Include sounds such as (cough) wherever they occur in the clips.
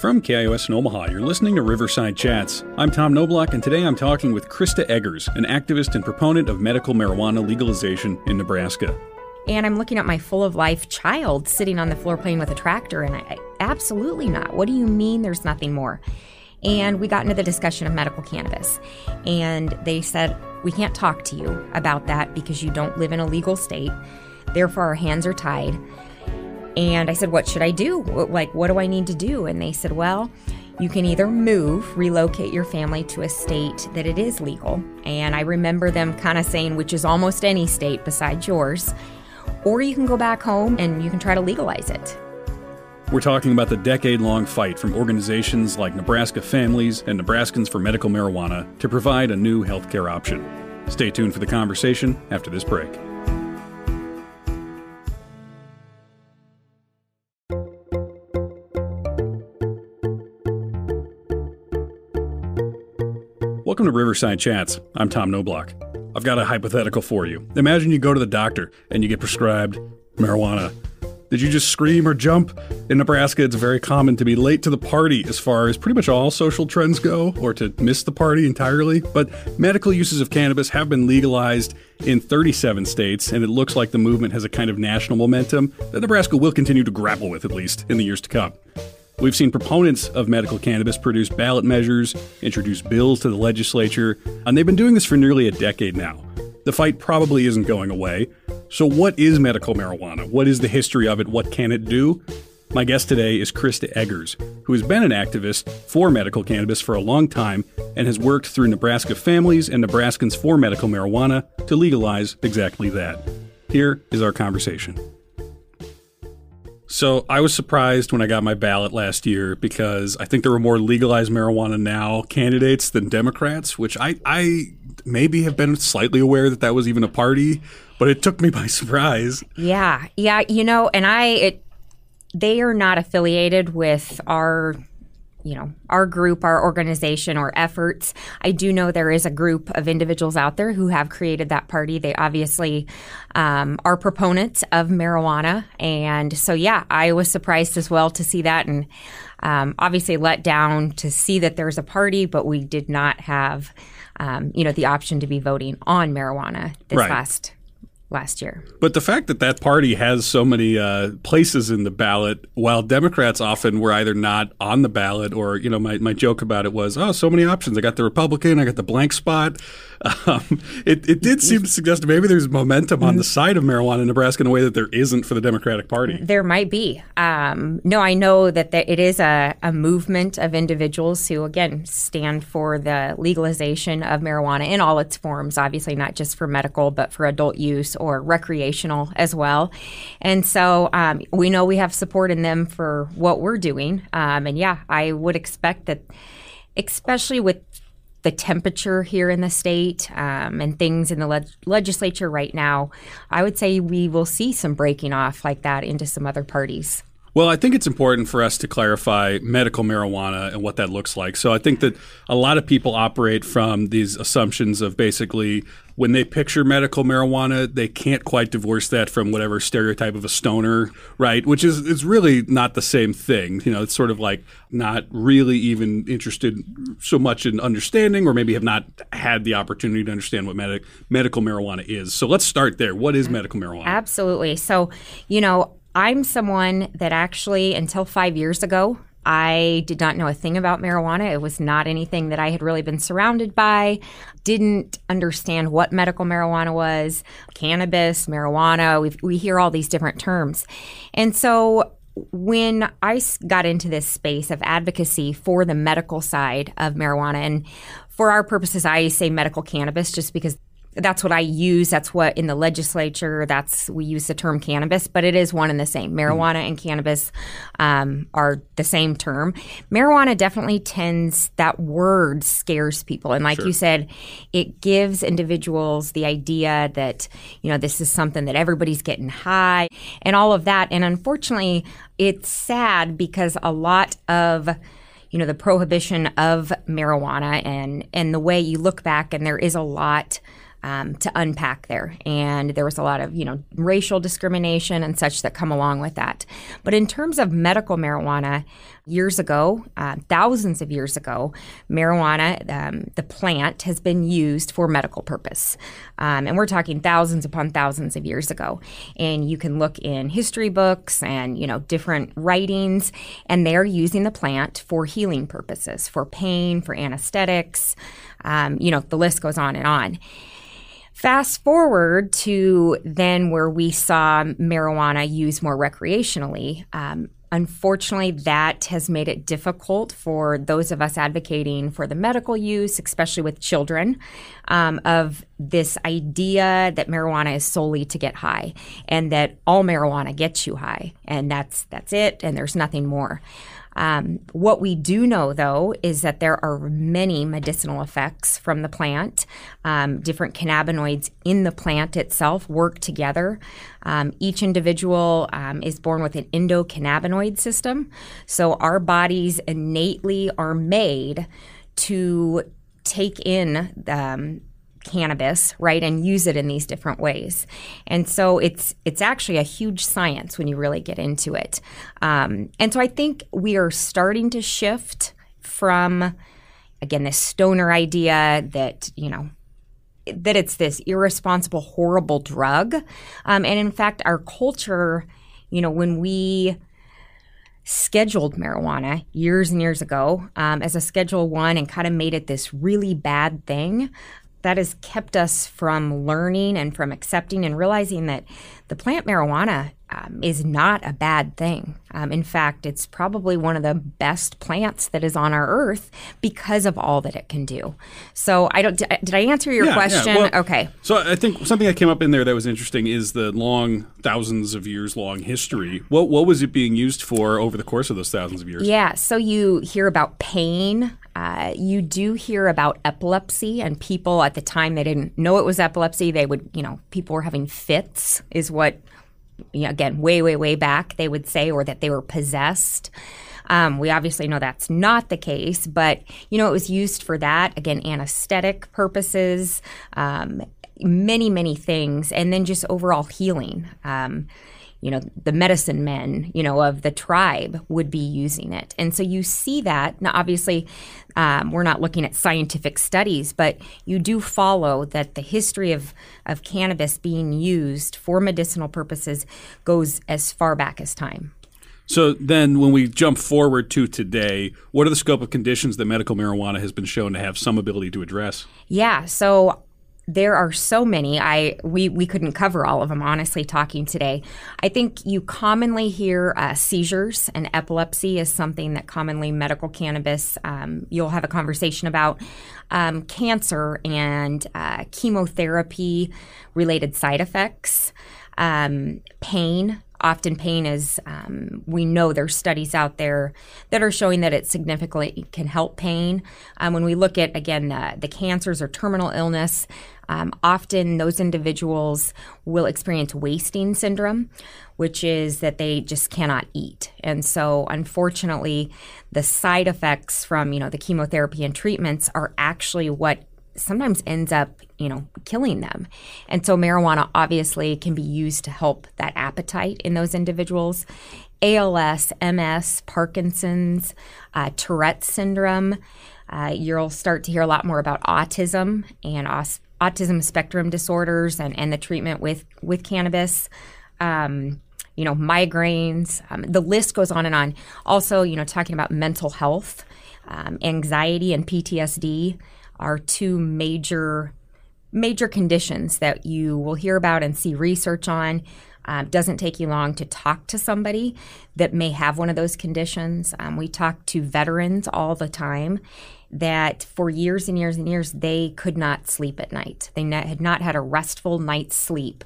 From KIOS in Omaha, you're listening to Riverside Chats. I'm Tom Knoblauch, and today I'm talking with Crista Eggers, an activist and proponent of medical marijuana legalization in Nebraska. And I'm looking at my full of life child sitting on the floor playing with a tractor, and I, absolutely not. What do you mean there's nothing more? And we got into the discussion of medical cannabis. And they said, We can't talk to you about that because you don't live in a legal state. Therefore, our hands are tied. And I said, What should I do? Like, what do I need to do? And they said, Well, you can either move, relocate your family to a state that it is legal. And I remember them kind of saying, which is almost any state besides yours, or you can go back home and you can try to legalize it. We're talking about the decade long fight from organizations like Nebraska Families and Nebraskans for Medical Marijuana to provide a new healthcare option. Stay tuned for the conversation after this break. Welcome to Riverside Chats. I'm Tom Knoblauch. I've got a hypothetical for you. Imagine you go to the doctor and you get prescribed marijuana. Did you just scream or jump? In Nebraska, it's very common to be late to the party as far as pretty much all social trends go, or to miss the party entirely. But medical uses of cannabis have been legalized in 37 states, and it looks like the movement has a kind of national momentum that Nebraska will continue to grapple with, at least in the years to come. We've seen proponents of medical cannabis produce ballot measures, introduce bills to the legislature, and they've been doing this for nearly a decade now. The fight probably isn't going away. So, what is medical marijuana? What is the history of it? What can it do? My guest today is Crista Eggers, who has been an activist for medical cannabis for a long time and has worked through Nebraska Families and Nebraskans for Medical Marijuana to legalize exactly that. Here is our conversation. So I was surprised when I got my ballot last year because I think there were more legalized marijuana now candidates than Democrats, which I, I maybe have been slightly aware that that was even a party, but it took me by (laughs) surprise. Yeah, yeah, you know, and I, it, they are not affiliated with our you know our group our organization or efforts. I do know there is a group of individuals out there who have created that party. They obviously um, are proponents of marijuana. And so yeah i was surprised as well to see that and um, obviously let down to see that there's a party but we did not have um, you know the option to be voting on marijuana this right. last last year. But the fact that that party has so many uh, places in the ballot, while Democrats often were either not on the ballot or, you know, my, my joke about it was, oh, so many options. I got the Republican, I got the blank spot. Um, it, it did seem to suggest maybe there's momentum on the side of marijuana in Nebraska in a way that there isn't for the Democratic Party. There might be. Um, no, I know that there, it is a, a movement of individuals who, again, stand for the legalization of marijuana in all its forms, obviously not just for medical, but for adult use or recreational as well. And so um, we know we have support in them for what we're doing. Um, and yeah, I would expect that, especially with the temperature here in the state um, and things in the le- legislature right now, I would say we will see some breaking off like that into some other parties. Well, I think it's important for us to clarify medical marijuana and what that looks like. So I think that a lot of people operate from these assumptions of basically when they picture medical marijuana, they can't quite divorce that from whatever stereotype of a stoner, right? Which is is really not the same thing. You know, it's sort of like not really even interested so much in understanding, or maybe have not had the opportunity to understand what medic, medical marijuana is. So let's start there. What is medical marijuana? Absolutely. So, you know, I'm someone that actually, until five years ago, I did not know a thing about marijuana. It was not anything that I had really been surrounded by. Didn't understand what medical marijuana was, cannabis, marijuana. we we hear all these different terms. And so when I got into this space of advocacy for the medical side of marijuana, and for our purposes, I say medical cannabis just because that's what I use. That's what in the legislature, that's we use the term cannabis, but it is one and the same. Marijuana mm. and cannabis um, are the same term. Marijuana definitely tends, that word scares people. And like sure. you said, it gives individuals the idea that, you know, this is something that everybody's getting high and all of that. And unfortunately, it's sad because a lot of you know the prohibition of marijuana and and the way you look back and there is a lot um, to unpack there. And there was a lot of, you know, racial discrimination and such that come along with that. But in terms of medical marijuana, years ago, uh, thousands of years ago, marijuana, um, the plant, has been used for medical purpose. Um, and we're talking thousands upon thousands of years ago. And you can look in history books and, you know, different writings, and they're using the plant for healing purposes, for pain, for anesthetics. Um, you know, the list goes on and on. Fast forward to then where we saw marijuana used more recreationally. Um, unfortunately, that has made it difficult for those of us advocating for the medical use, especially with children, um, of this idea that marijuana is solely to get high and that all marijuana gets you high and that's that's it and there's nothing more. Um, what we do know, though, is that there are many medicinal effects from the plant. Um, different cannabinoids in the plant itself work together. Um, each individual um, is born with an endocannabinoid system. So our bodies innately are made to take in um, cannabis, right, and use it in these different ways. And so it's it's actually a huge science when you really get into it. Um, and so I think we are starting to shift from again this stoner idea that you know that it's this irresponsible, horrible drug. Um, and in fact, our culture, you know, when we scheduled marijuana years and years ago um, as a Schedule One and kind of made it this really bad thing that has kept us from learning and from accepting and realizing that the plant marijuana um, is not a bad thing. Um, in fact, it's probably one of the best plants that is on our earth because of all that it can do. So, I don't. Did I answer your Yeah, yeah. question? Well, okay. So I think something that came up in there that was interesting is the long, thousands of years long history. What what was it being used for over the course of those thousands of years? Yeah, so you hear about pain. Uh, you do hear about epilepsy, and people at the time they didn't know it was epilepsy. They would, you know, people were having fits, is what, you know, again, way, way, way back they would say, or that they were possessed. Um, we obviously know that's not the case, but you know, it was used for that again, anesthetic purposes, um, many, many things, and then just overall healing. Um, you know, the medicine men, you know, of the tribe would be using it. And so you see that. Now, obviously, um, we're not looking at scientific studies, but you do follow that the history of, of cannabis being used for medicinal purposes goes as far back as time. So then, when we jump forward to today, what are the scope of conditions that medical marijuana has been shown to have some ability to address? Yeah, so there are so many. I we we couldn't cover all of them honestly talking today. I think you commonly hear uh, seizures and epilepsy is something that commonly medical cannabis um, you'll have a conversation about. Um, cancer and uh, chemotherapy related side effects, um, pain. Often, pain is, um, we know there's studies out there that are showing that it significantly can help pain. Um, when we look at, again, uh, the cancers or terminal illness, um, often those individuals will experience wasting syndrome, which is that they just cannot eat. And so, unfortunately, the side effects from, you know, the chemotherapy and treatments are actually what sometimes ends up, you know, killing them. And so marijuana obviously can be used to help that appetite in those individuals. ALS, MS, Parkinson's, uh, Tourette's syndrome. Uh, you'll start to hear a lot more about autism and aus- autism spectrum disorders and, and the treatment with, with cannabis. Um, you know, migraines, um, the list goes on and on. Also, you know, talking about mental health, um, anxiety, and PTSD are two major major conditions that you will hear about and see research on. Um, doesn't take you long to talk to somebody that may have one of those conditions. Um, we talk to veterans all the time that for years and years and years they could not sleep at night. They had not had a restful night's sleep,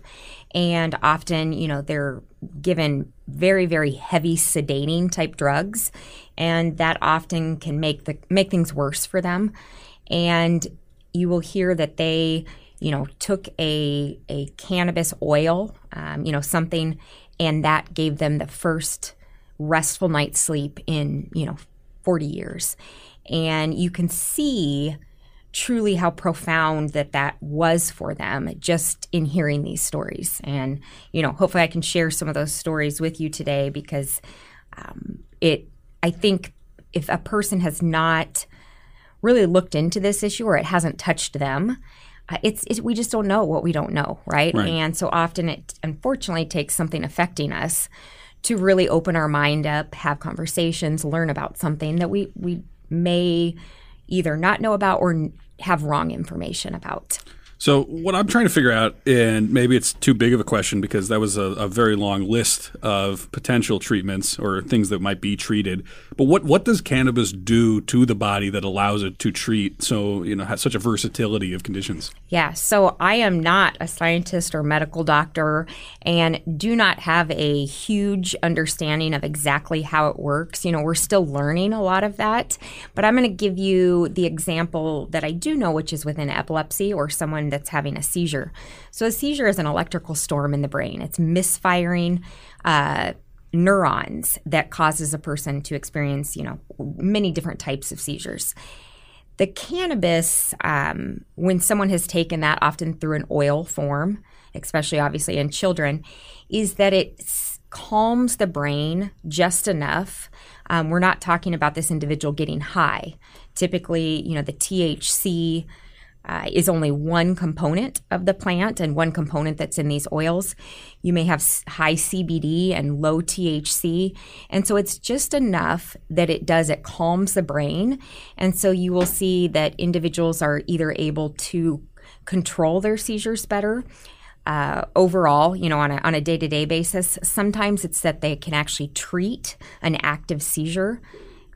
and often, you know, they're given very very heavy sedating type drugs, and that often can make the make things worse for them. And you will hear that they you know took a a cannabis oil um, you know something and that gave them the first restful night's sleep in you know 40 years and you can see truly how profound that that was for them just in hearing these stories. And, you know, hopefully I can share some of those stories with you today because um, it, I think if a person has not really looked into this issue or it hasn't touched them, uh, it's, it's, we just don't know what we don't know, right? Right. And so often it unfortunately takes something affecting us to really open our mind up, have conversations, learn about something that we we may either not know about or have wrong information about. So what I'm trying to figure out, and maybe it's too big of a question because that was a, a very long list of potential treatments or things that might be treated. But what what does cannabis do to the body that allows it to treat so you know such a versatility of conditions? Yeah, so I am not a scientist or medical doctor and do not have a huge understanding of exactly how it works. You know, we're still learning a lot of that, but I'm going to give you the example that I do know, which is within epilepsy or someone that's having a seizure. So, a seizure is an electrical storm in the brain, it's misfiring. Uh, neurons that causes a person to experience you know many different types of seizures the cannabis, um, when someone has taken that often through an oil form, especially obviously in children, is that it calms the brain just enough. Um, we're not talking about this individual getting high. Typically, you know, the THC uh, is only one component of the plant and one component that's in these oils. You may have high CBD and low THC. And so it's just enough that it does, it calms the brain. And so you will see that individuals are either able to control their seizures better. Uh, overall, you know, on a, on a day-to-day basis, sometimes it's that they can actually treat an active seizure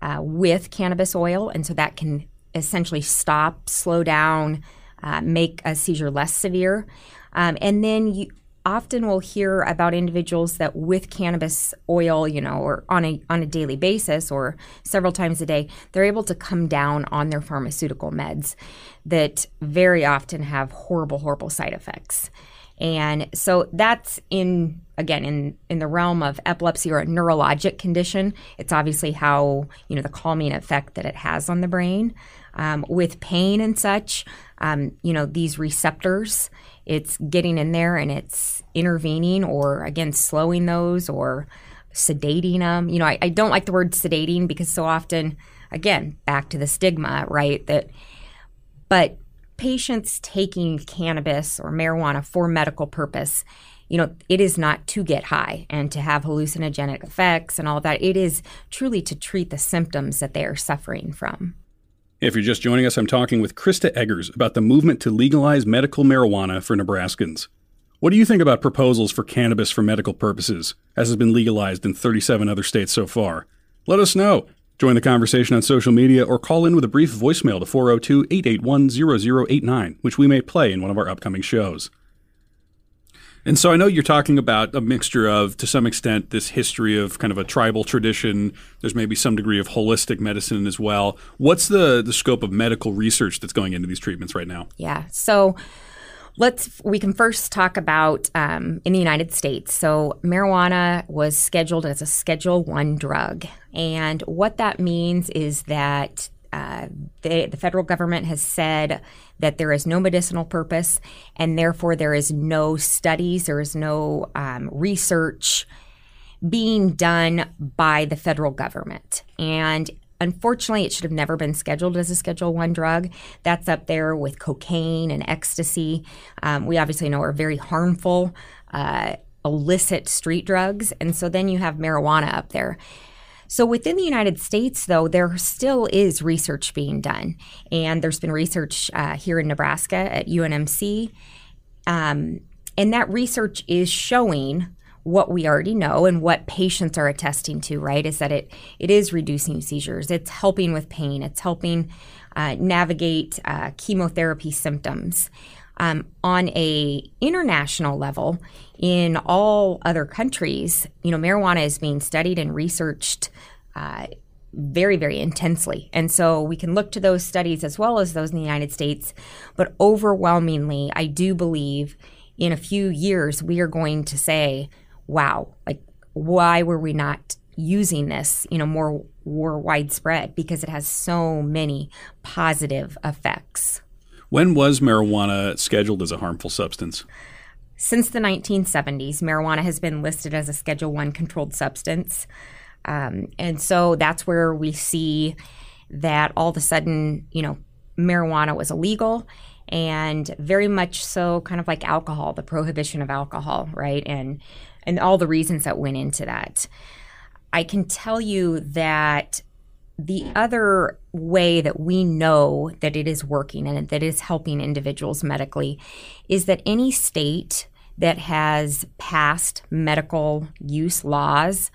uh, with cannabis oil, and so that can essentially stop, slow down, uh, make a seizure less severe. Um, and then you often will hear about individuals that with cannabis oil, you know, or on a on a daily basis or several times a day, they're able to come down on their pharmaceutical meds that very often have horrible, horrible side effects. And so that's in again in in the realm of epilepsy or a neurologic condition. It's obviously how you know the calming effect that it has on the brain. Um, with pain and such, um, you know these receptors, it's getting in there and it's intervening or again slowing those or sedating them. You know, I, I don't like the word sedating because so often, again, back to the stigma, right? That, but patients taking cannabis or marijuana for medical purpose, you know, it is not to get high and to have hallucinogenic effects and all that. It is truly to treat the symptoms that they are suffering from. If you're just joining us, I'm talking with Crista Eggers about the movement to legalize medical marijuana for Nebraskans. What do you think about proposals for cannabis for medical purposes, as has been legalized in 37 other states so far? Let us know. Join the conversation on social media or call in with a brief voicemail to 402 881 0089, which we may play in one of our upcoming shows. And so I know you're talking about a mixture of, to some extent, this history of kind of a tribal tradition. There's maybe some degree of holistic medicine as well. What's the, the scope of medical research that's going into these treatments right now? Yeah. So let's we can first talk about um, in the United States. So marijuana was scheduled as a Schedule One drug, and what that means is that uh, the, the federal government has said that there is no medicinal purpose, and therefore there is no studies, there is no um, research being done by the federal government. And unfortunately, it should have never been scheduled as a Schedule One drug. That's up there with cocaine and ecstasy. Um, we obviously know are very harmful, uh, illicit street drugs, and so then you have marijuana up there. So within the United States, though, there still is research being done, and there's been research uh, here in Nebraska at UNMC, um, and that research is showing what we already know and what patients are attesting to. Right, is that it it is reducing seizures, it's helping with pain, it's helping uh, navigate uh, chemotherapy symptoms. Um, on a international level, in all other countries, you know, marijuana is being studied and researched uh, very, very intensely. And so we can look to those studies as well as those in the United States. But overwhelmingly, I do believe in a few years we are going to say, wow, like, why were we not using this, you know, more more widespread because it has so many positive effects. When was marijuana scheduled as a harmful substance? Since the 1970s, marijuana has been listed as a Schedule One controlled substance, um, and so that's where we see that all of a sudden, you know, marijuana was illegal, and very much so, kind of like alcohol, the prohibition of alcohol, right, and and all the reasons that went into that. I can tell you that the other way that we know that it is working and that is helping individuals medically is that any state that has passed medical use laws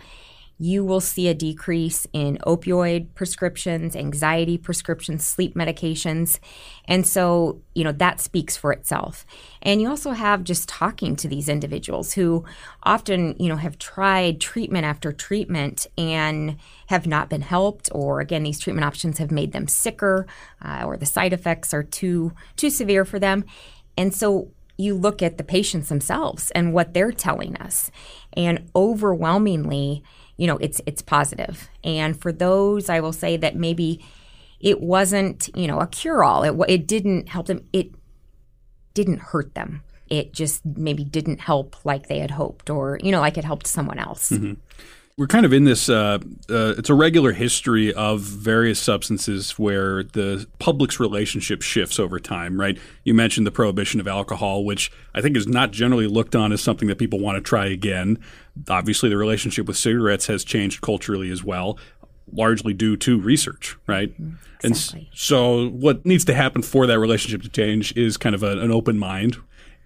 you will see a decrease in opioid prescriptions, anxiety prescriptions, sleep medications. And so, you know, that speaks for itself. And you also have just talking to these individuals who often, you know, have tried treatment after treatment and have not been helped, or again, these treatment options have made them sicker, uh, or the side effects are too too severe for them. And so you look at the patients themselves and what they're telling us. And overwhelmingly, you know, it's it's positive. And for those, I will say that maybe it wasn't, you know, a cure all. It it didn't help them. It didn't hurt them. It just maybe didn't help like they had hoped, or you know, like it helped someone else. Mm-hmm we're kind of in this uh, uh, it's a regular history of various substances where the public's relationship shifts over time right? You mentioned the prohibition of alcohol which i think is not generally looked on as something that people want to try again. Obviously the relationship with cigarettes has changed culturally as well largely due to research right? Exactly. and so what needs to happen for that relationship to change is kind of a, an open mind.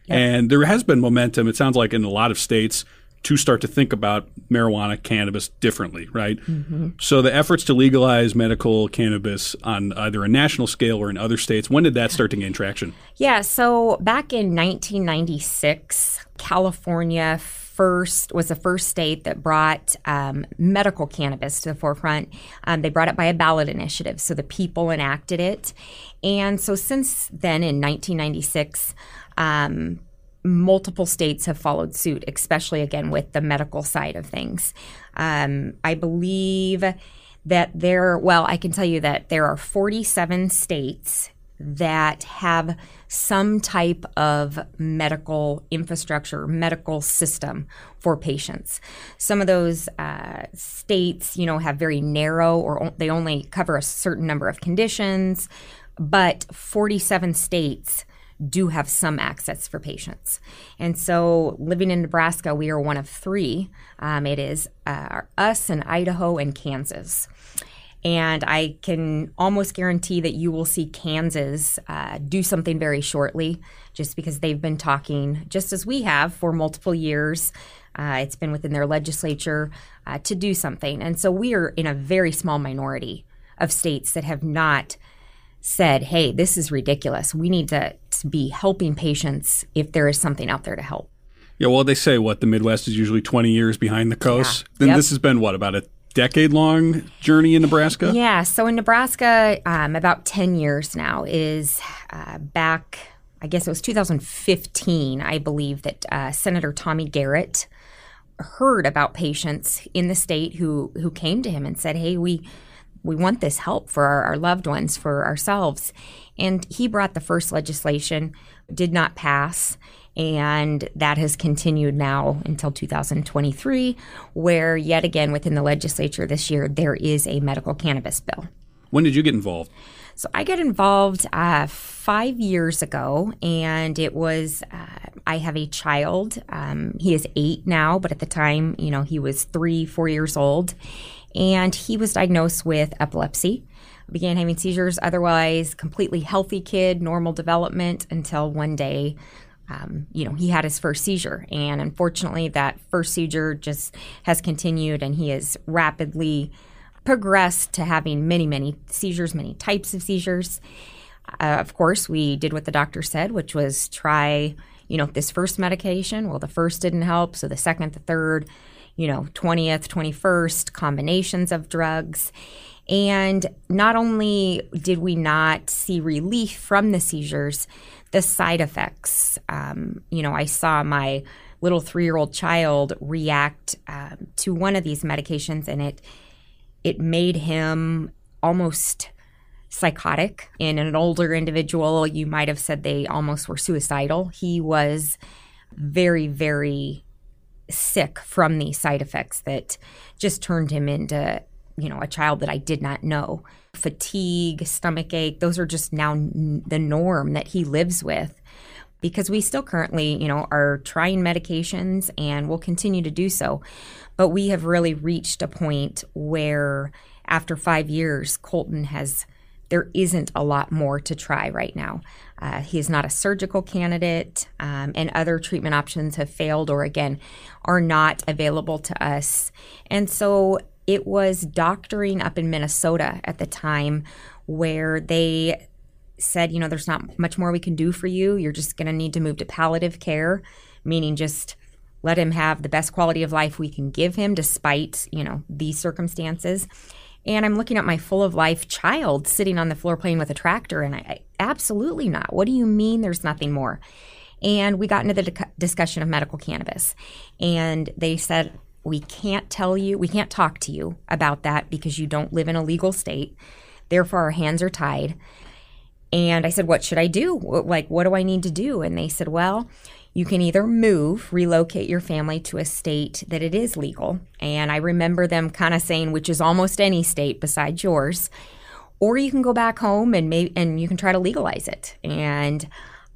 Yep. and there has been momentum it sounds like in a lot of states to start to think about marijuana, cannabis differently, right? Mm-hmm. So the efforts to legalize medical cannabis on either a national scale or in other states, when did that start to gain traction? Yeah, so back in 1996, California first was the first state that brought um, medical cannabis to the forefront. Um, they brought it by a ballot initiative, so the people enacted it, and so since then, in 1996. Um, multiple states have followed suit, especially again with the medical side of things. Um, I believe that there, well, I can tell you that there are 47 states that have some type of medical infrastructure, medical system for patients. Some of those uh, states, you know, have very narrow or o- they only cover a certain number of conditions, but 47 states do have some access for patients. And so, living in Nebraska, we are one of three. Um, it is uh, us and Idaho and Kansas. And I can almost guarantee that you will see Kansas uh, do something very shortly, just because they've been talking, just as we have, for multiple years. Uh, it's been within their legislature uh, to do something. And so we are in a very small minority of states that have not said, hey, this is ridiculous. We need to, to be helping patients if there is something out there to help. Yeah, well, they say what the Midwest is usually 20 years behind the coast. Yeah. Then yep. this has been what about a decade long journey in Nebraska? Yeah, so in Nebraska, um, about 10 years now is uh, back. I guess it was 2015, I believe, that uh, Senator Tommy Garrett heard about patients in the state who who came to him and said, "Hey, we we want this help for our, our loved ones, for ourselves. And he brought the first legislation, did not pass. And that has continued now until 2023, where yet again within the legislature this year, there is a medical cannabis bill. When did you get involved? So I got involved uh, five years ago, and it was uh, I have a child. Um, he is eight now, but at the time, you know, he was three, four years old, and he was diagnosed with epilepsy. Began having seizures, otherwise completely healthy kid, normal development until one day um, you know, he had his first seizure. And unfortunately, that first seizure just has continued and he has rapidly progressed to having many, many seizures, many types of seizures. Uh, of course, we did what the doctor said, which was try, you know, this first medication. Well, the first didn't help. So the second, the third, you know, 20th, 21st, combinations of drugs. And not only did we not see relief from the seizures, the side effects. Um, you know, I saw my little three year old child react um, to one of these medications, and it it made him almost psychotic. In an older individual, you might have said they almost were suicidal. He was very, very sick from these side effects that just turned him into, you know, a child that I did not know. Fatigue, stomach ache, those are just now n- the norm that he lives with because we still currently, you know, are trying medications and will continue to do so. But we have really reached a point where after five years, Colton has there isn't a lot more to try right now. Uh, he is not a surgical candidate, um, and other treatment options have failed or, again, are not available to us. And so it was doctoring up in Minnesota at the time where they said, you know, there's not much more we can do for you. You're just going to need to move to palliative care, meaning just let him have the best quality of life we can give him despite, you know, these circumstances and I'm looking at my full of life child sitting on the floor playing with a tractor, and I, absolutely not. What do you mean there's nothing more? And we got into the di- discussion of medical cannabis, and they said, we can't tell you, we can't talk to you about that because you don't live in a legal state. Therefore, our hands are tied. And I said, What should I do? Like, what do I need to do? And they said, Well, you can either move, relocate your family to a state that it is legal. And I remember them kind of saying, which is almost any state besides yours, or you can go back home and maybe and you can try to legalize it. And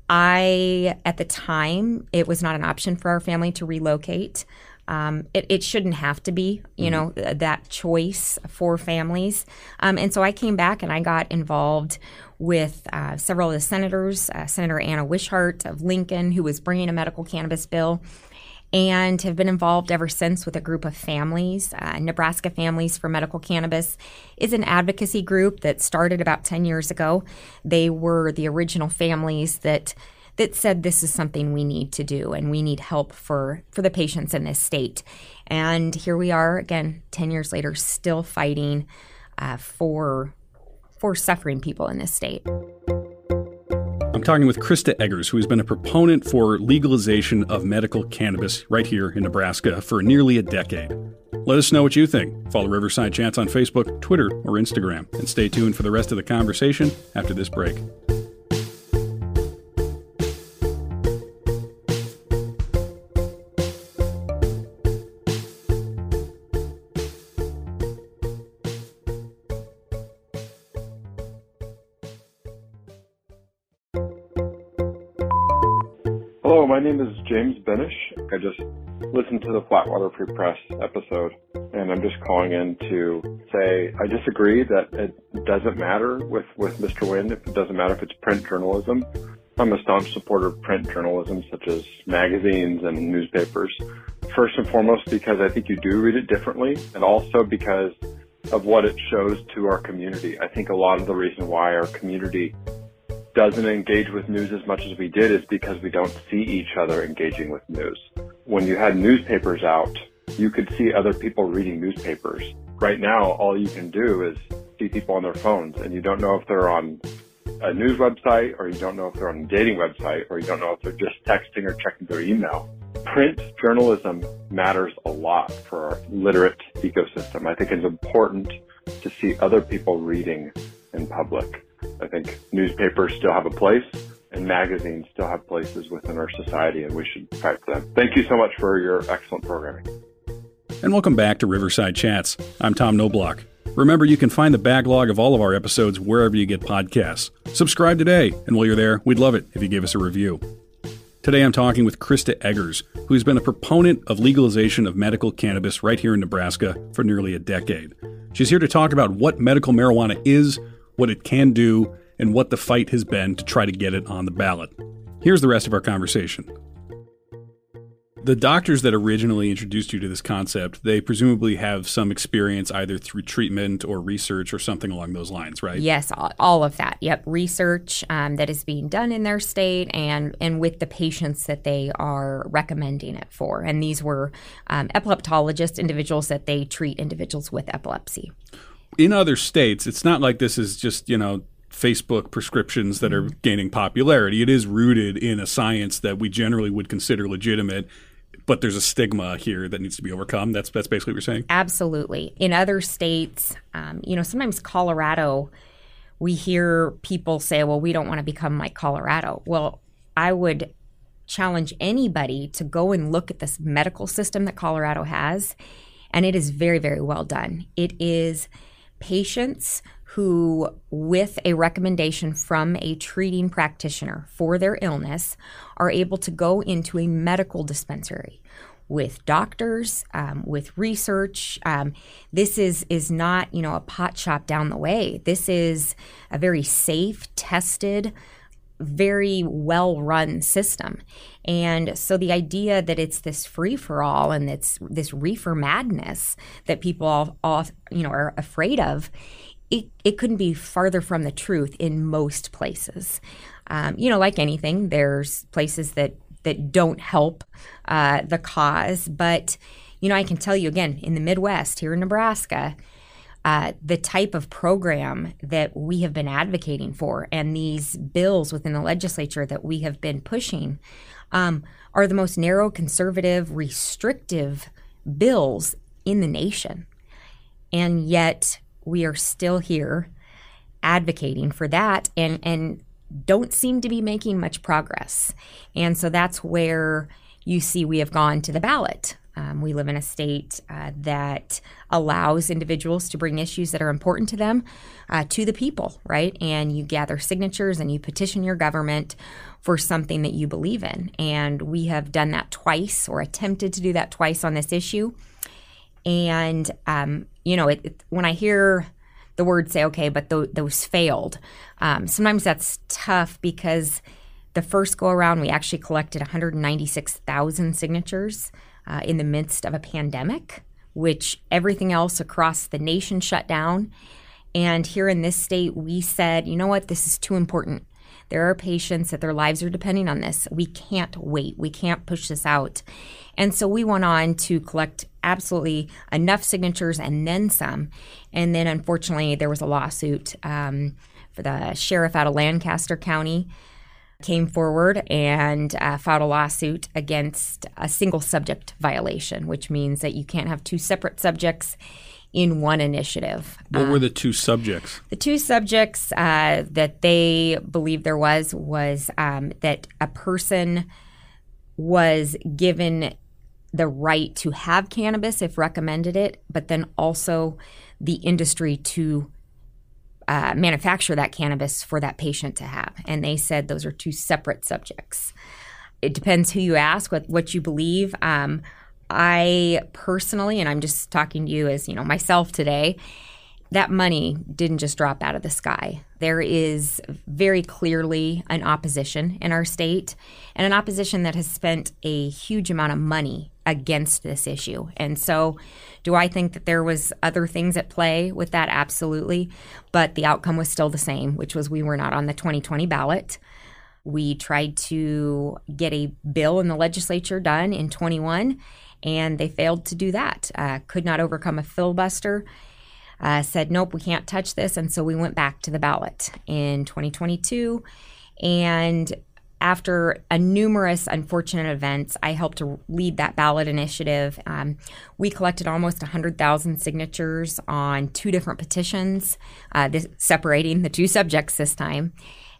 I, at the time, it was not an option for our family to relocate. Um, it, it, shouldn't have to be, you know, mm-hmm. that choice for families. Um, and so I came back and I got involved with uh, several of the senators, uh, Senator Anna Wishart of Lincoln, who was bringing a medical cannabis bill, and have been involved ever since with a group of families. Uh, Nebraska Families for Medical Cannabis is an advocacy group that started about 10 years ago. They were the original families that that said this is something we need to do and we need help for for the patients in this state. And here we are again, 10 years later, still fighting uh, for for suffering people in this state. I'm talking with Crista Eggers, who has been a proponent for legalization of medical cannabis right here in Nebraska for nearly a decade. Let us know what you think. Follow Riverside Chats on Facebook, Twitter, or Instagram, and stay tuned for the rest of the conversation after this break. I just listened to the Flatwater Free Press episode, and I'm just calling in to say I disagree that it doesn't matter with, with Mr. Wynn. If it doesn't matter if it's print journalism. I'm a staunch supporter of print journalism, such as magazines and newspapers. First and foremost, because I think you do read it differently, and also because of what it shows to our community. I think a lot of the reason why our community doesn't engage with news as much as we did is because we don't see each other engaging with news. When you had newspapers out, you could see other people reading newspapers. Right now, all you can do is see people on their phones and you don't know if they're on a news website or you don't know if they're on a dating website or you don't know if they're just texting or checking their email. Print journalism matters a lot for our literate ecosystem. I think it's important to see other people reading in public. I think newspapers still have a place and magazines still have places within our society and we should fight for them. Thank you so much for your excellent programming. And welcome back to Riverside Chats. I'm Tom Knoblauch. Remember, you can find the backlog of all of our episodes wherever you get podcasts. Subscribe today, and while you're there, we'd love it if you gave us a review. Today I'm talking with Crista Eggers, who's been a proponent of legalization of medical cannabis right here in Nebraska for nearly a decade. She's here to talk about what medical marijuana is, what it can do, and what the fight has been to try to get it on the ballot. Here's the rest of our conversation. The doctors that originally introduced you to this concept, they presumably have some experience either through treatment or research or something along those lines, right? Yes, all of that. Yep, research um, that is being done in their state and and with the patients that they are recommending it for. And these were um, epileptologists, individuals that they treat individuals with epilepsy in other states, it's not like this is just, you know, Facebook prescriptions that are mm-hmm. gaining popularity. It is rooted in a science that we generally would consider legitimate but there's a stigma here that needs to be overcome. That's that's basically what you're saying. Absolutely. In other states, um, you know, sometimes Colorado, we hear people say, "Well, we don't want to become like Colorado." Well, I would challenge anybody to go and look at this medical system that Colorado has, and it is very, very well done. It is patients who, with a recommendation from a treating practitioner for their illness, are able to go into a medical dispensary with doctors, um, with research. Um, this is is not you know a pot shop down the way. This is a very safe, tested, very well run system. And so the idea that it's this free for all and it's this reefer madness that people all, all you know are afraid of it, it couldn't be farther from the truth in most places. Um, you know, like anything, there's places that that don't help uh, the cause, but you know, I can tell you again in the Midwest here in Nebraska. Uh, the type of program that we have been advocating for and these bills within the legislature that we have been pushing um, are the most narrow, conservative, restrictive bills in the nation. And yet, we are still here advocating for that and and don't seem to be making much progress. And so that's where you see we have gone to the ballot. Um, we live in a state uh, that allows individuals to bring issues that are important to them uh, to the people, right? And you gather signatures and you petition your government for something that you believe in. And we have done that twice or attempted to do that twice on this issue. And, um, you know, it, it, when I hear the word say, okay, but th- those failed, um, sometimes that's tough because the first go around, we actually collected 196,000 signatures uh, in the midst of a pandemic, which everything else across the nation shut down. And here in this state, we said, you know what, this is too important. There are patients that their lives are depending on this. We can't wait. We can't push this out. And so we went on to collect absolutely enough signatures and then some. And then unfortunately, there was a lawsuit um, for the sheriff out of Lancaster County came forward and uh, filed a lawsuit against a single subject violation, which means that you can't have two separate subjects in one initiative. What uh, were the two subjects? The two subjects uh, that they believed there was was um, that a person was given the right to have cannabis if recommended it, but then also the industry to uh, manufacture that cannabis for that patient to have. And they said those are two separate subjects. It depends who you ask, what, what you believe. Um, I personally, and I'm just talking to you as you know myself today, that money didn't just drop out of the sky. There is very clearly an opposition in our state, and an opposition that has spent a huge amount of money against this issue. And so, do I think that there was other things at play with that? Absolutely. But the outcome was still the same, which was we were not on the 2020 ballot. We tried to get a bill in the legislature done in 21, and they failed to do that. Uh, could not overcome a filibuster uh, said, nope, we can't touch this. And so we went back to the ballot in 2022. And after a numerous unfortunate events, I helped to lead that ballot initiative. Um, we collected almost 100,000 signatures on two different petitions, uh, this, separating the two subjects this time.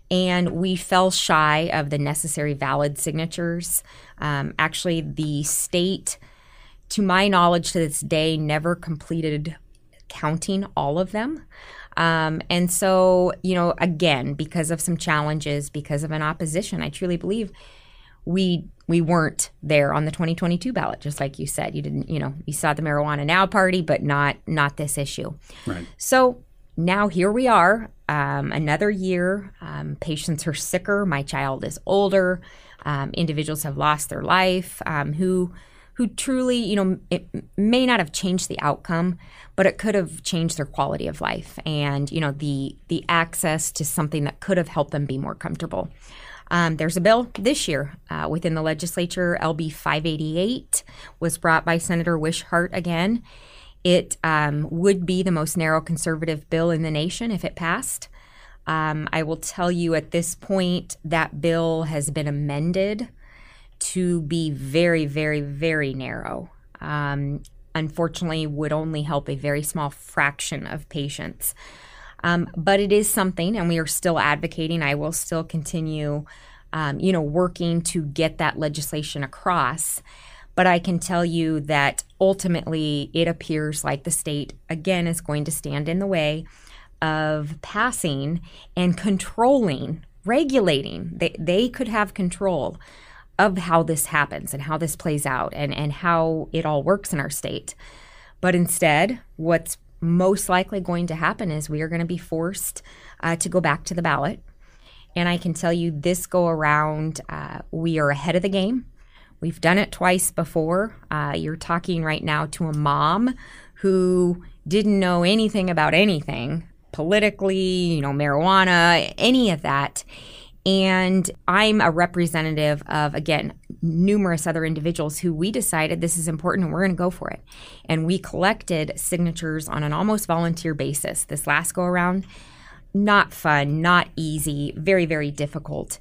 And we fell shy of the necessary valid signatures. Um, actually, the state, to my knowledge to this day, never completed counting all of them. Um, and so, you know, again, because of some challenges, because of an opposition, I truly believe we we weren't there on the 2022 ballot, just like you said. You didn't, you know, you saw the marijuana now party, but not not this issue. Right. So now here we are, um, another year. Um, patients are sicker. My child is older. Um, individuals have lost their life. Um, who who truly, you know, it may not have changed the outcome, but it could have changed their quality of life and, you know, the the access to something that could have helped them be more comfortable. Um, there's a bill this year uh, within the legislature, LB 588, was brought by Senator Wishart again. It um, would be the most narrow conservative bill in the nation if it passed. Um, I will tell you at this point that bill has been amended to be very, very, very narrow. Um, unfortunately, would only help a very small fraction of patients. Um, but it is something, and we are still advocating. I will still continue, um, you know, working to get that legislation across. But I can tell you that ultimately it appears like the state, again, is going to stand in the way of passing and controlling, regulating. They, they could have control of how this happens and how this plays out and, and how it all works in our state. But instead, what's most likely going to happen is we are going to be forced uh, to go back to the ballot. And I can tell you this go around, uh, we are ahead of the game. We've done it twice before. Uh, you're talking right now to a mom who didn't know anything about anything politically, you know, marijuana, any of that. And I'm a representative of, again, numerous other individuals who we decided this is important and we're going to go for it. And we collected signatures on an almost volunteer basis this last go around. Not fun, not easy, very, very difficult.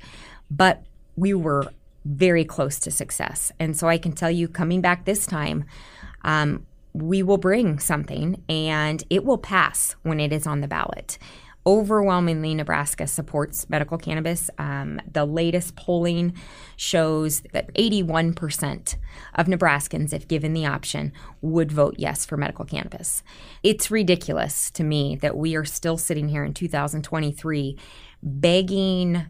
But we were very close to success. And so I can tell you, coming back this time, um, we will bring something and it will pass when it is on the ballot. Overwhelmingly, Nebraska supports medical cannabis. Um, the latest polling shows that 81% of Nebraskans, if given the option, would vote yes for medical cannabis. It's ridiculous to me that we are still sitting here in 2023 begging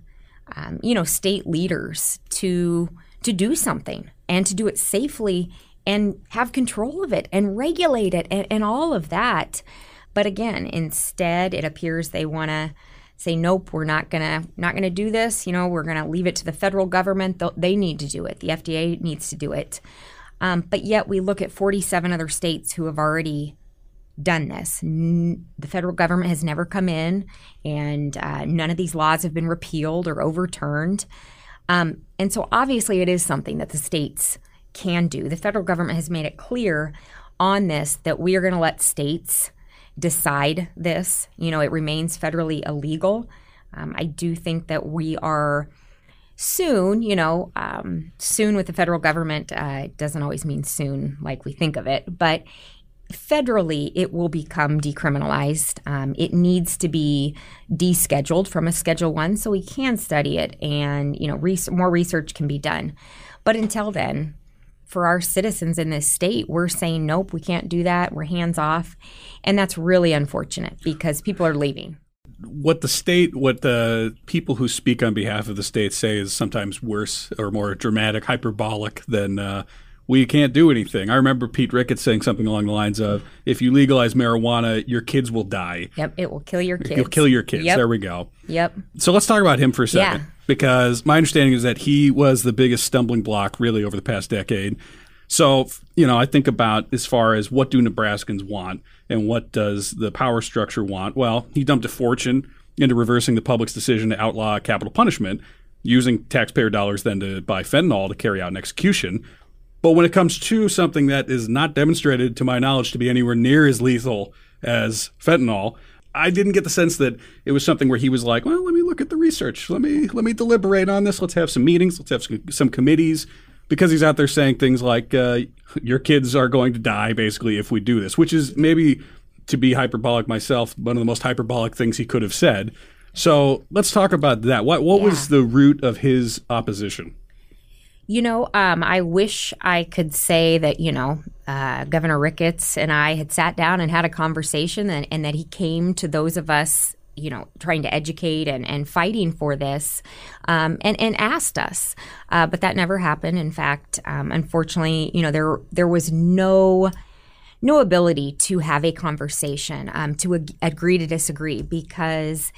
um, you know, state leaders to to do something and to do it safely and have control of it and regulate it and, and all of that. But again, instead, it appears they want to say, "Nope, we're not gonna not gonna do this. You know, we're gonna leave it to the federal government. They need to do it. The FDA needs to do it." Um, but yet, we look at 47 other states who have already done this. N- the federal government has never come in, and uh, none of these laws have been repealed or overturned. Um, and so, obviously, it is something that the states can do. The federal government has made it clear on this that we are going to let states decide this. You know, it remains federally illegal. Um, I do think that we are soon, you know, um, soon with the federal government uh, doesn't always mean soon like we think of it, but federally it will become decriminalized um, it needs to be descheduled from a schedule one so we can study it and you know res- more research can be done but until then for our citizens in this state we're saying nope we can't do that. We're hands off. And that's really unfortunate because people are leaving. What the state, what the people who speak on behalf of the state say is sometimes worse or more dramatic, hyperbolic than uh, we can't do anything. I remember Pete Ricketts saying something along the lines of, "If you legalize marijuana, your kids will die." Yep, it will kill your kids. You'll kill your kids. Yep. There we go. Yep. So let's talk about him for a second, Yeah. because my understanding is that he was the biggest stumbling block really over the past decade. So you know, I think about as far as what do Nebraskans want and what does the power structure want. Well, he dumped a fortune into reversing the public's decision to outlaw capital punishment, using taxpayer dollars then to buy fentanyl to carry out an execution. But when it comes to something that is not demonstrated, to my knowledge, to be anywhere near as lethal as fentanyl, I didn't get the sense that it was something where he was like, "Well, let me look at the research. Let me let me deliberate on this. Let's have some meetings. Let's have some, some committees." Because he's out there saying things like, uh, "Your kids are going to die, basically, if we do this," which is maybe to be hyperbolic myself, one of the most hyperbolic things he could have said. So let's talk about that. What what was the root of his opposition? You know, um, I wish I could say that, you know, uh, Governor Ricketts and I had sat down and had a conversation and, and that he came to those of us, you know, trying to educate and, and fighting for this um, and, and asked us. Uh, but that never happened. In fact, um, unfortunately, you know, there, there was no no ability to have a conversation, um, to ag- agree to disagree, because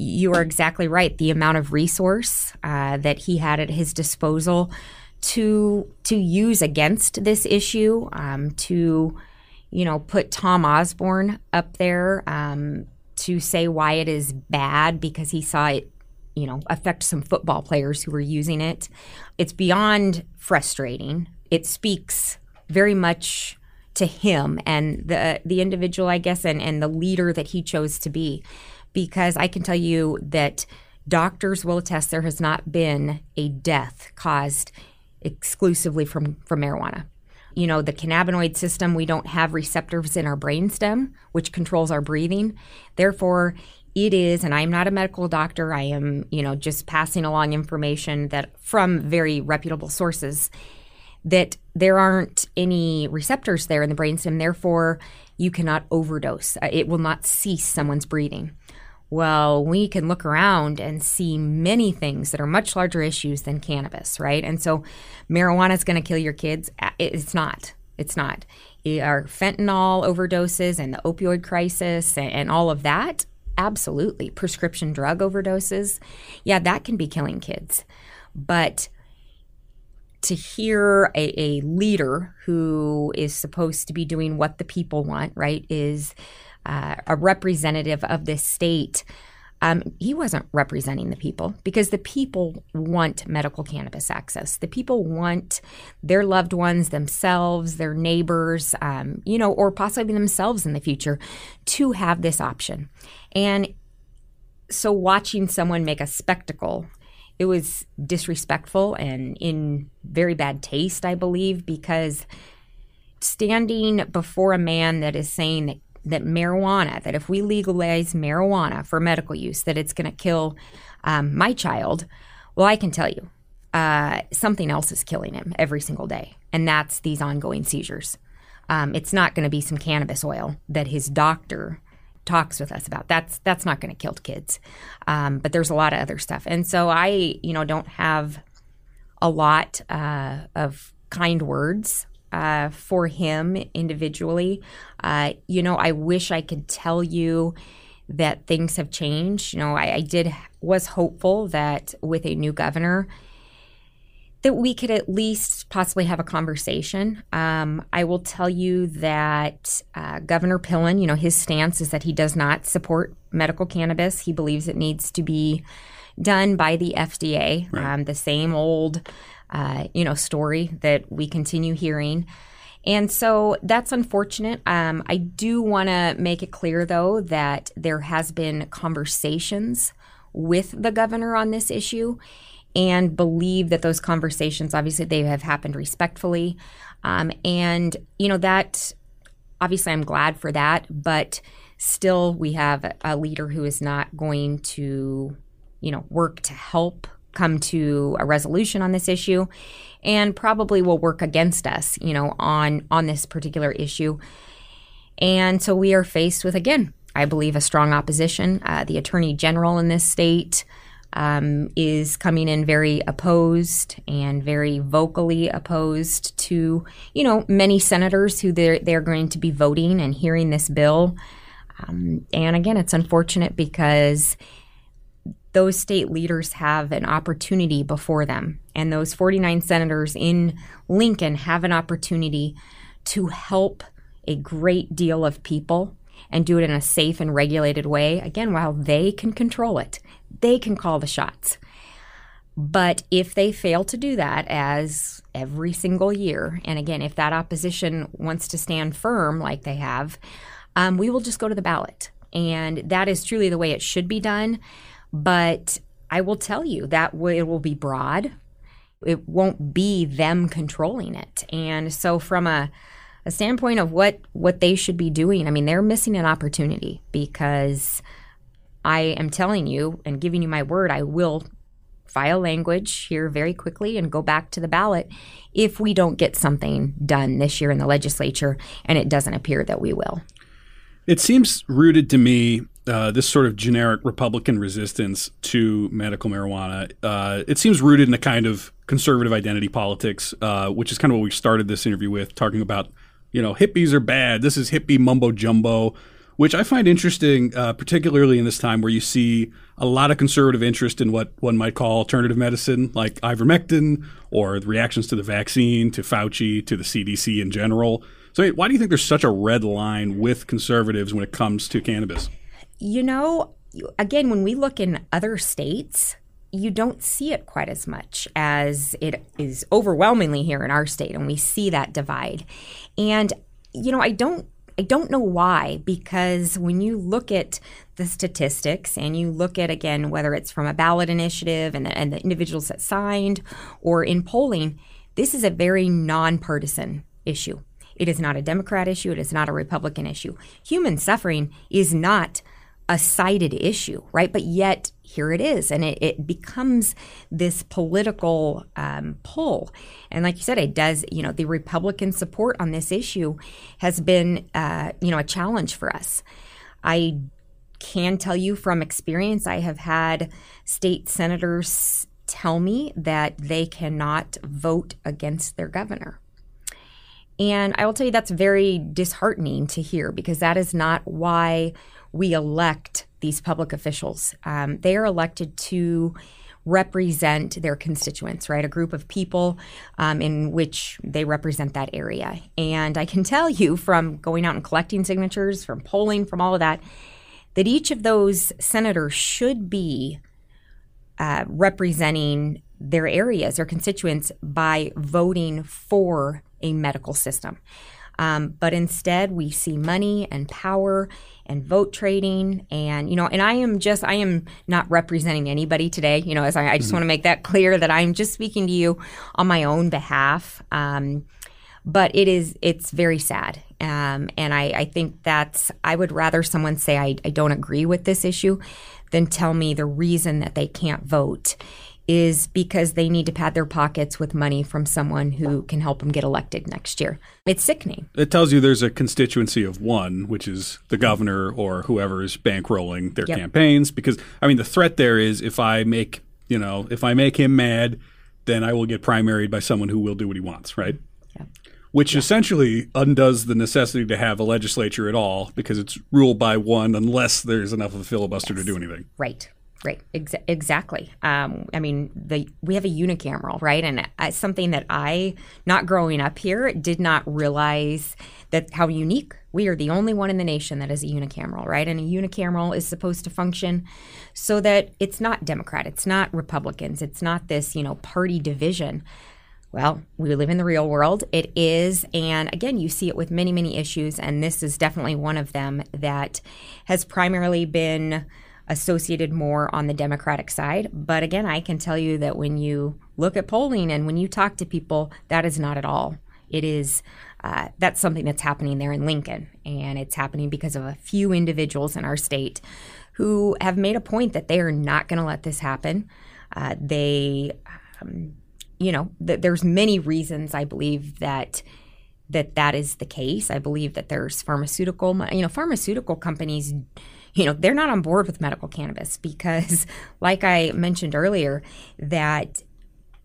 you are exactly right. The amount of resource uh, that he had at his disposal to to use against this issue, um, to you know put Tom Osborne up there um, to say why it is bad because he saw it you know affect some football players who were using it. It's beyond frustrating. It speaks very much to him and the the individual, I guess, and, and the leader that he chose to be. Because I can tell you that doctors will attest there has not been a death caused exclusively from, from marijuana. You know, the cannabinoid system, we don't have receptors in our brainstem, which controls our breathing. Therefore, it is, and I'm not a medical doctor, I am, you know, just passing along information that from very reputable sources that there aren't any receptors there in the brainstem, therefore you cannot overdose. Uh, it will not cease someone's breathing. Well, we can look around and see many things that are much larger issues than cannabis, right? And so marijuana is going to kill your kids. It's not. It's not. Our fentanyl overdoses and the opioid crisis and, and all of that, absolutely. Prescription drug overdoses, yeah, that can be killing kids. But to hear a, a leader who is supposed to be doing what the people want, right, is uh, a representative of this state. Um, he wasn't representing the people because the people want medical cannabis access. The people want their loved ones, themselves, their neighbors, um, you know, or possibly themselves in the future to have this option. And so watching someone make a spectacle it was disrespectful and in very bad taste, I believe, because standing before a man that is saying that, that marijuana, that if we legalize marijuana for medical use, that it's going to kill um, my child, well, I can tell you, uh, something else is killing him every single day, and that's these ongoing seizures. Um, it's not going to be some cannabis oil that his doctor talks with us about. That's that's not going to kill kids. Um, but there's a lot of other stuff, and so I, you know, don't have a lot uh, of kind words uh, for him individually. Uh, you know, I wish I could tell you that things have changed. You know, I, I did was hopeful that with a new governor that we could at least possibly have a conversation. Um, I will tell you that uh, Governor Pillen, you know, his stance is that he does not support medical cannabis. He believes it needs to be done by the FDA. Right. Um, the same old, uh, you know, story that we continue hearing. And so that's unfortunate. Um, I do want to make it clear, though, that there has been conversations with the governor on this issue and believe that those conversations obviously they have happened respectfully um, and you know that obviously i'm glad for that but still we have a leader who is not going to you know work to help come to a resolution on this issue and probably will work against us you know on on this particular issue and so we are faced with again i believe a strong opposition uh, the attorney general in this state um, is coming in very opposed and very vocally opposed to, you know, many senators who they're, they're going to be voting and hearing this bill. Um, and again, it's unfortunate because those state leaders have an opportunity before them. And those 49 senators in Lincoln have an opportunity to help a great deal of people and do it in a safe and regulated way, again, while they can control it they can call the shots. But if they fail to do that, as every single year, and again, if that opposition wants to stand firm like they have, um, we will just go to the ballot. And that is truly the way it should be done. But I will tell you that it will be broad. It won't be them controlling it. And so, from a, a standpoint of what what they should be doing, I mean, they're missing an opportunity because I am telling you and giving you my word, I will file language here very quickly and go back to the ballot if we don't get something done this year in the legislature, and it doesn't appear that we will. It seems rooted to me. Uh, this sort of generic Republican resistance to medical marijuana. Uh, it seems rooted in a kind of conservative identity politics, uh, which is kind of what we started this interview with, talking about, you know, hippies are bad. This is hippie mumbo jumbo which I find interesting, uh, particularly in this time where you see a lot of conservative interest in what one might call alternative medicine, like ivermectin or the reactions to the vaccine, to Fauci, to the CDC in general. So, why do you think there's such a red line with conservatives when it comes to cannabis? You know, again, when we look in other states, you don't see it quite as much as it is overwhelmingly here in our state, and we see that divide. And, you know, I don't I don't know why, because when you look at the statistics and you look at, again, whether it's from a ballot initiative and the, and the individuals that signed or in polling, this is a very nonpartisan issue. It is not a Democrat issue. It is not a Republican issue. Human suffering is not a cited issue, right? But yet here it is, and it, it becomes this political um, pull. And like you said, it does. You know, the Republican support on this issue has been, uh, you know, a challenge for us. I can tell you from experience, I have had state senators tell me that they cannot vote against their governor. And I will tell you that's very disheartening to hear because that is not why we elect these public officials. Um, they are elected to represent their constituents, right? A group of people um, in which they represent that area. And I can tell you from going out and collecting signatures, from polling, from all of that, that each of those senators should be uh, representing their areas, their constituents, by voting for a medical system. Um, but instead, we see money and power and vote trading. And, you know, and I am just, I am not representing anybody today. You know, as I, I just mm-hmm. want to make that clear that I'm just speaking to you on my own behalf. Um, but it is, it's very sad. Um, and I, I think that's, I would rather someone say I, I don't agree with this issue than tell me the reason that they can't vote is because they need to pad their pockets with money from someone who can help them get elected next year. It's sickening. It tells you there's a constituency of one, which is the governor or whoever is bankrolling their yep. campaigns. Because I mean, the threat there is if I make you know if I make him mad, then I will get primaried by someone who will do what he wants, right? Yeah. Which yeah. essentially undoes the necessity to have a legislature at all because it's ruled by one unless there's enough of a filibuster yes. to do anything. Right. Right, Ex- exactly. Um, I mean, the we have a unicameral, right? And uh, something that I, not growing up here, did not realize that how unique we are. The only one in the nation that is a unicameral, right? And a unicameral is supposed to function so that it's not Democrat, it's not Republicans, it's not this you know party division. Well, we live in the real world. It is. And again, you see it with many, many issues. And this is definitely one of them that has primarily been associated more on the Democratic side. But again, I can tell you that when you look at polling and when you talk to people, that is not at all. It is uh, that's something that's happening there in Lincoln, and it's happening because of a few individuals in our state who have made a point that they are not going to let this happen. Uh, they, um, you know, th- there's many reasons I believe that that that is the case. I believe that there's pharmaceutical, you know, pharmaceutical companies you know, they're not on board with medical cannabis because, (laughs) like I mentioned earlier, that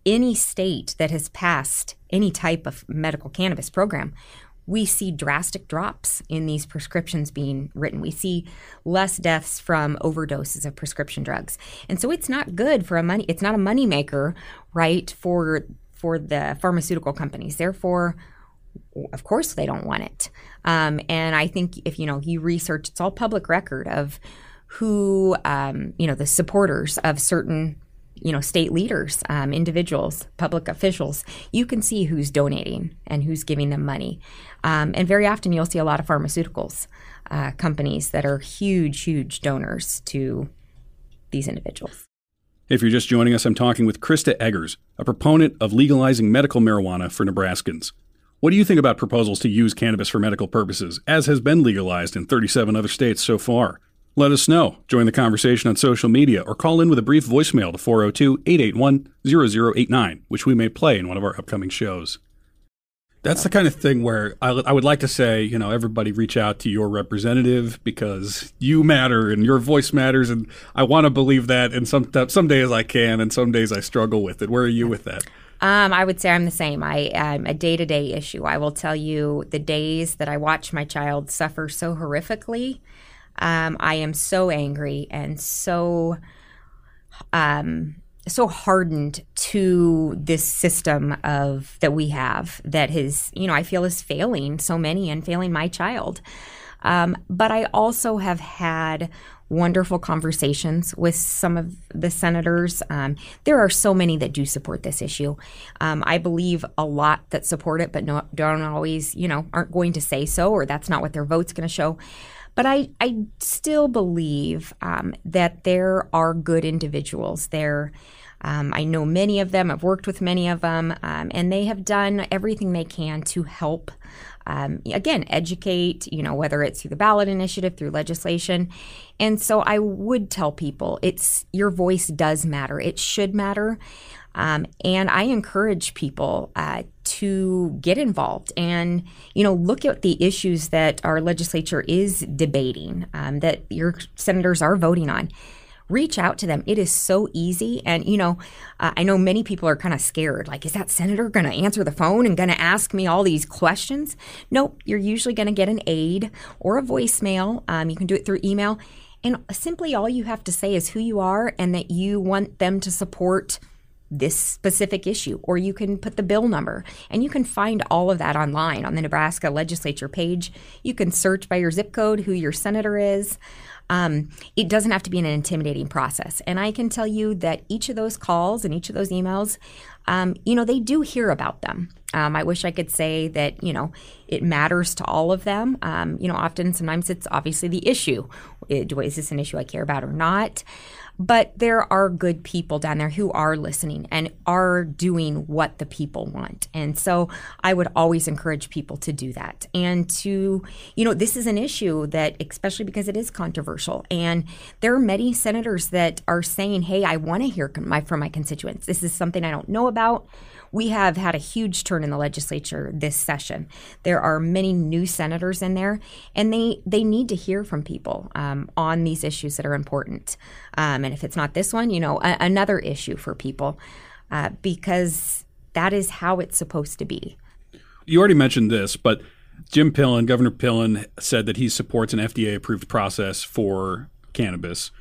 any state that has passed any type of medical cannabis program, we see drastic drops in these prescriptions being written. We see less deaths from overdoses of prescription drugs. And so it's not good for a money it's not a moneymaker, right, for for the pharmaceutical companies. Therefore, of course they don't want it. Um, and I think if you know you research, it's all public record of who um, you know the supporters of certain you know state leaders, um, individuals, public officials. You can see who's donating and who's giving them money. Um, and very often you'll see a lot of pharmaceuticals uh, companies that are huge, huge donors to these individuals. If you're just joining us, I'm talking with Crista Eggers, a proponent of legalizing medical marijuana for Nebraskans. What do you think about proposals to use cannabis for medical purposes, as has been legalized in 37 other states so far? Let us know. Join the conversation on social media or call in with a brief voicemail to 402 881 0089, which we may play in one of our upcoming shows. That's the kind of thing where I, I, would like to say, you know, everybody reach out to your representative because you matter and your voice matters. And I want to believe that. And some, some days I can, and some days I struggle with it. Where are you with that? Um, I would say I'm the same. I, am a day to day issue. I will tell you the days that I watch my child suffer so horrifically. Um, I am so angry and so um, so hardened to this system of that we have that has you know I feel is failing so many and failing my child. Um, but I also have had wonderful conversations with some of the senators. Um, there are so many that do support this issue. Um, I believe a lot that support it, but no, don't always, you know, aren't going to say so, or that's not what their vote's going to show. But I, I still believe um, that there are good individuals there Um, I know many of them, I've worked with many of them, um, and they have done everything they can to help. Um, again, educate, you know, whether it's through the ballot initiative, through legislation. And so I would tell people it's your voice does matter. It should matter. Um, and I encourage people uh, to get involved and, you know, look at the issues that our legislature is debating, um, that your senators are voting on. Reach out to them. It is so easy. And, you know, uh, I know many people are kind of scared. Like, is that senator going to answer the phone and going to ask me all these questions? Nope. You're usually going to get an aide or a voicemail. Um, you can do it through email. And simply all you have to say is who you are and that you want them to support this specific issue, or you can put the bill number. And you can find all of that online on the Nebraska legislature page. You can search by your zip code who your senator is. Um, it doesn't have to be an intimidating process. And I can tell you that each of those calls and each of those emails, um, you know, they do hear about them. Um, I wish I could say that, you know, it matters to all of them. Um, you know, often, sometimes it's obviously the issue. Do Is this an issue I care about or not? But there are good people down there who are listening and are doing what the people want. And so I would always encourage people to do that and to, you know, this is an issue that, especially because it is controversial. And there are many senators that are saying, hey, I want to hear my, from my constituents. This is something I don't know about we have had a huge turn in the legislature this session. There are many new senators in there, and they they need to hear from people um, on these issues that are important. Um, and if it's not this one, you know, a- another issue for people, uh, because that is how it's supposed to be. You already mentioned this, but Jim Pillen, Governor Pillen, said that he supports an FDA approved process for cannabis.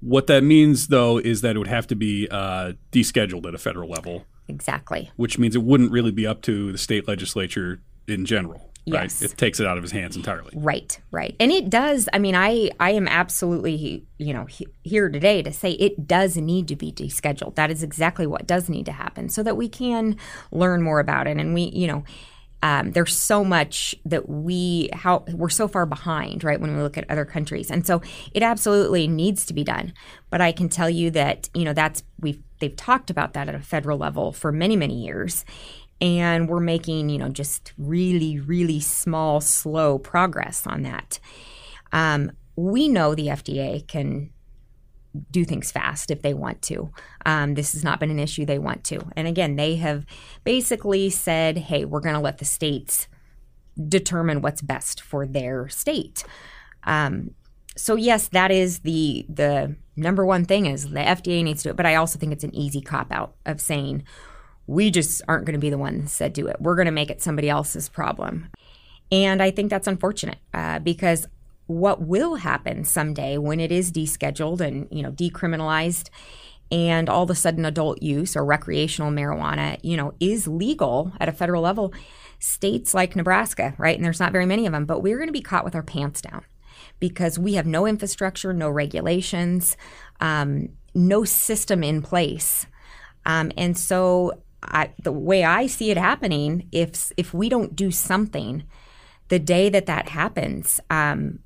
What that means, though, is that it would have to be uh, descheduled at a federal level. Exactly. Which means it wouldn't really be up to the state legislature in general. Yes. It takes it out of his hands entirely. Right, right. And it does, I mean, I I am absolutely, you know, he, here today to say it does need to be descheduled. That is exactly what does need to happen so that we can learn more about it and we, you know, um, there's so much that we how we're so far behind right when we look at other countries and so it absolutely needs to be done but i can tell you that you know that's we've they've talked about that at a federal level for many many years and we're making you know just really really small slow progress on that um, we know the fda can do things fast if they want to. Um, this has not been an issue they want to. And again, they have basically said, hey, we're going to let the states determine what's best for their state. Um, so yes, that is the the number one thing is the FDA needs to do it. But I also think it's an easy cop out of saying we just aren't going to be the ones that do it. We're going to make it somebody else's problem. And I think that's unfortunate uh, because what will happen someday when it is descheduled and you know decriminalized and all of a sudden adult use or recreational marijuana you know is legal at a federal level states like nebraska right and there's not very many of them but we're going to be caught with our pants down because we have no infrastructure no regulations um, no system in place um, and so I, the way i see it happening if if we don't do something the day that that happens um,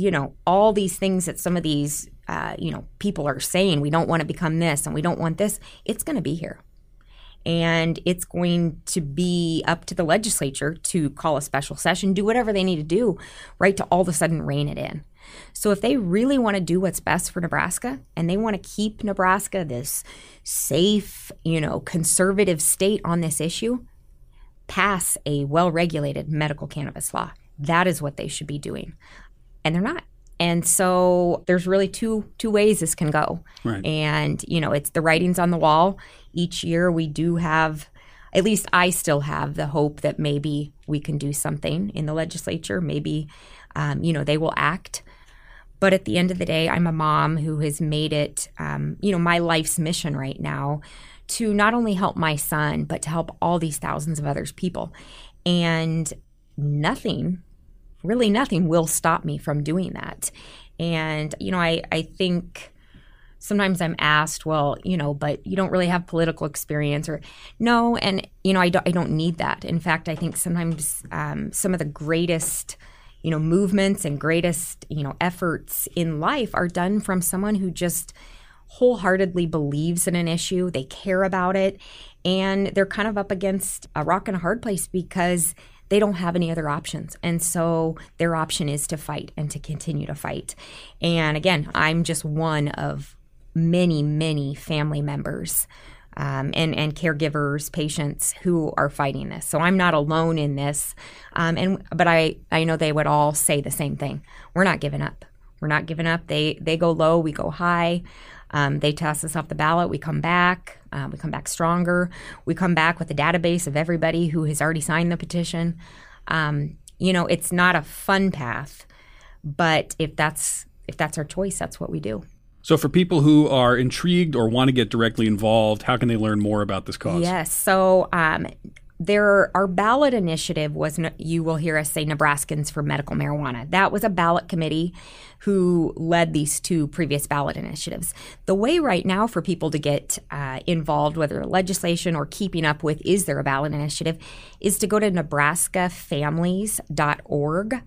you know, all these things that some of these, uh, you know, people are saying, we don't want to become this and we don't want this, it's going to be here. And it's going to be up to the legislature to call a special session, do whatever they need to do, right, to all of a sudden rein it in. So if they really want to do what's best for Nebraska and they want to keep Nebraska this safe, you know, conservative state on this issue, pass a well regulated medical cannabis law. That is what they should be doing and they're not. And so there's really two two ways this can go. Right. And you know, it's the writings on the wall. Each year we do have at least I still have the hope that maybe we can do something in the legislature. Maybe um, you know, they will act. But at the end of the day, I'm a mom who has made it, um, you know, my life's mission right now to not only help my son, but to help all these thousands of others people. And nothing really nothing will stop me from doing that. And, you know, I, I think sometimes I'm asked, well, you know, but you don't really have political experience or no. And, you know, I don't, I don't need that. In fact, I think sometimes um, some of the greatest, you know, movements and greatest, you know, efforts in life are done from someone who just wholeheartedly believes in an issue, they care about it, and they're kind of up against a rock and a hard place because they don't have any other options. And so their option is to fight and to continue to fight. And again, I'm just one of many, many family members um, and and caregivers, patients who are fighting this. So I'm not alone in this. Um, and but I I know they would all say the same thing. We're not giving up. We're not giving up. They they go low, we go high. Um, they toss us off the ballot. We come back. Uh, we come back stronger. We come back with a database of everybody who has already signed the petition. Um, you know, it's not a fun path, but if that's if that's our choice, that's what we do. So, for people who are intrigued or want to get directly involved, how can they learn more about this cause? Yes. So, um, there, our ballot initiative was, you will hear us say Nebraskans for Medical Marijuana. That was a ballot committee who led these two previous ballot initiatives. The way right now for people to get uh, involved, whether legislation or keeping up with is there a ballot initiative, is to go to nebraskafamilies.org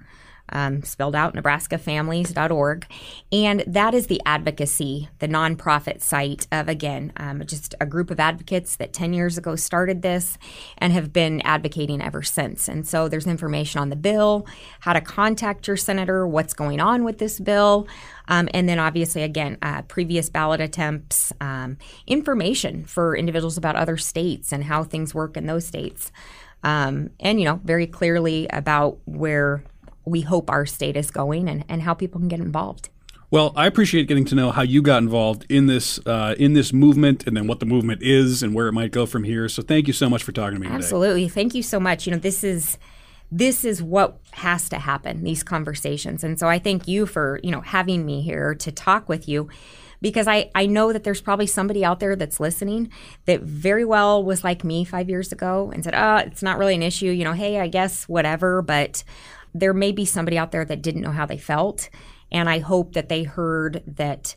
um, spelled out nebraskafamilies.org. And that is the advocacy, the nonprofit site of, again, um, just a group of advocates that 10 years ago started this and have been advocating ever since. And so there's information on the bill, how to contact your senator, what's going on with this bill. Um, and then obviously, again, uh, previous ballot attempts, um, information for individuals about other states and how things work in those states. Um, and, you know, very clearly about where we hope our state is going and, and how people can get involved. Well, I appreciate getting to know how you got involved in this uh, in this movement, and then what the movement is, and where it might go from here. So, thank you so much for talking to me. Absolutely, today. thank you so much. You know, this is this is what has to happen. These conversations, and so I thank you for you know having me here to talk with you, because I I know that there's probably somebody out there that's listening that very well was like me five years ago and said, "Oh, it's not really an issue." You know, hey, I guess whatever, but there may be somebody out there that didn't know how they felt. And I hope that they heard that,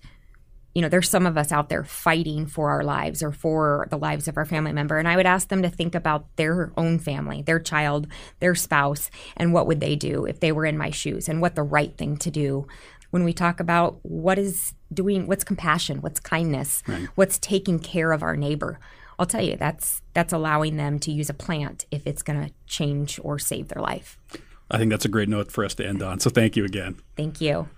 you know, there's some of us out there fighting for our lives or for the lives of our family member. And I would ask them to think about their own family, their child, their spouse, and what would they do if they were in my shoes and what the right thing to do when we talk about what is doing what's compassion what's kindness right. what's taking care of our neighbor i'll tell you that's that's allowing them to use a plant if it's going to change or save their life I think that's a great note for us to end on. So thank you again. Thank you.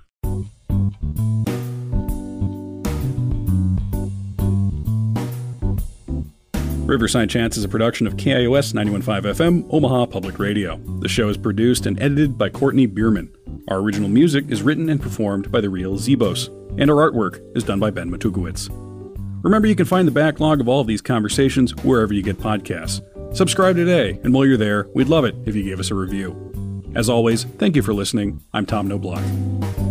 Riverside Chats is a production of KIOS 915 FM, Omaha Public Radio. The show is produced and edited by Courtney Bierman. Our original music is written and performed by the real Zebos, and our artwork is done by Ben Matugowitz. Remember, you can find the backlog of all of these conversations wherever you get podcasts. Subscribe today, and while you're there, we'd love it if you gave us a review. As always, thank you for listening. I'm Tom Knoblauch.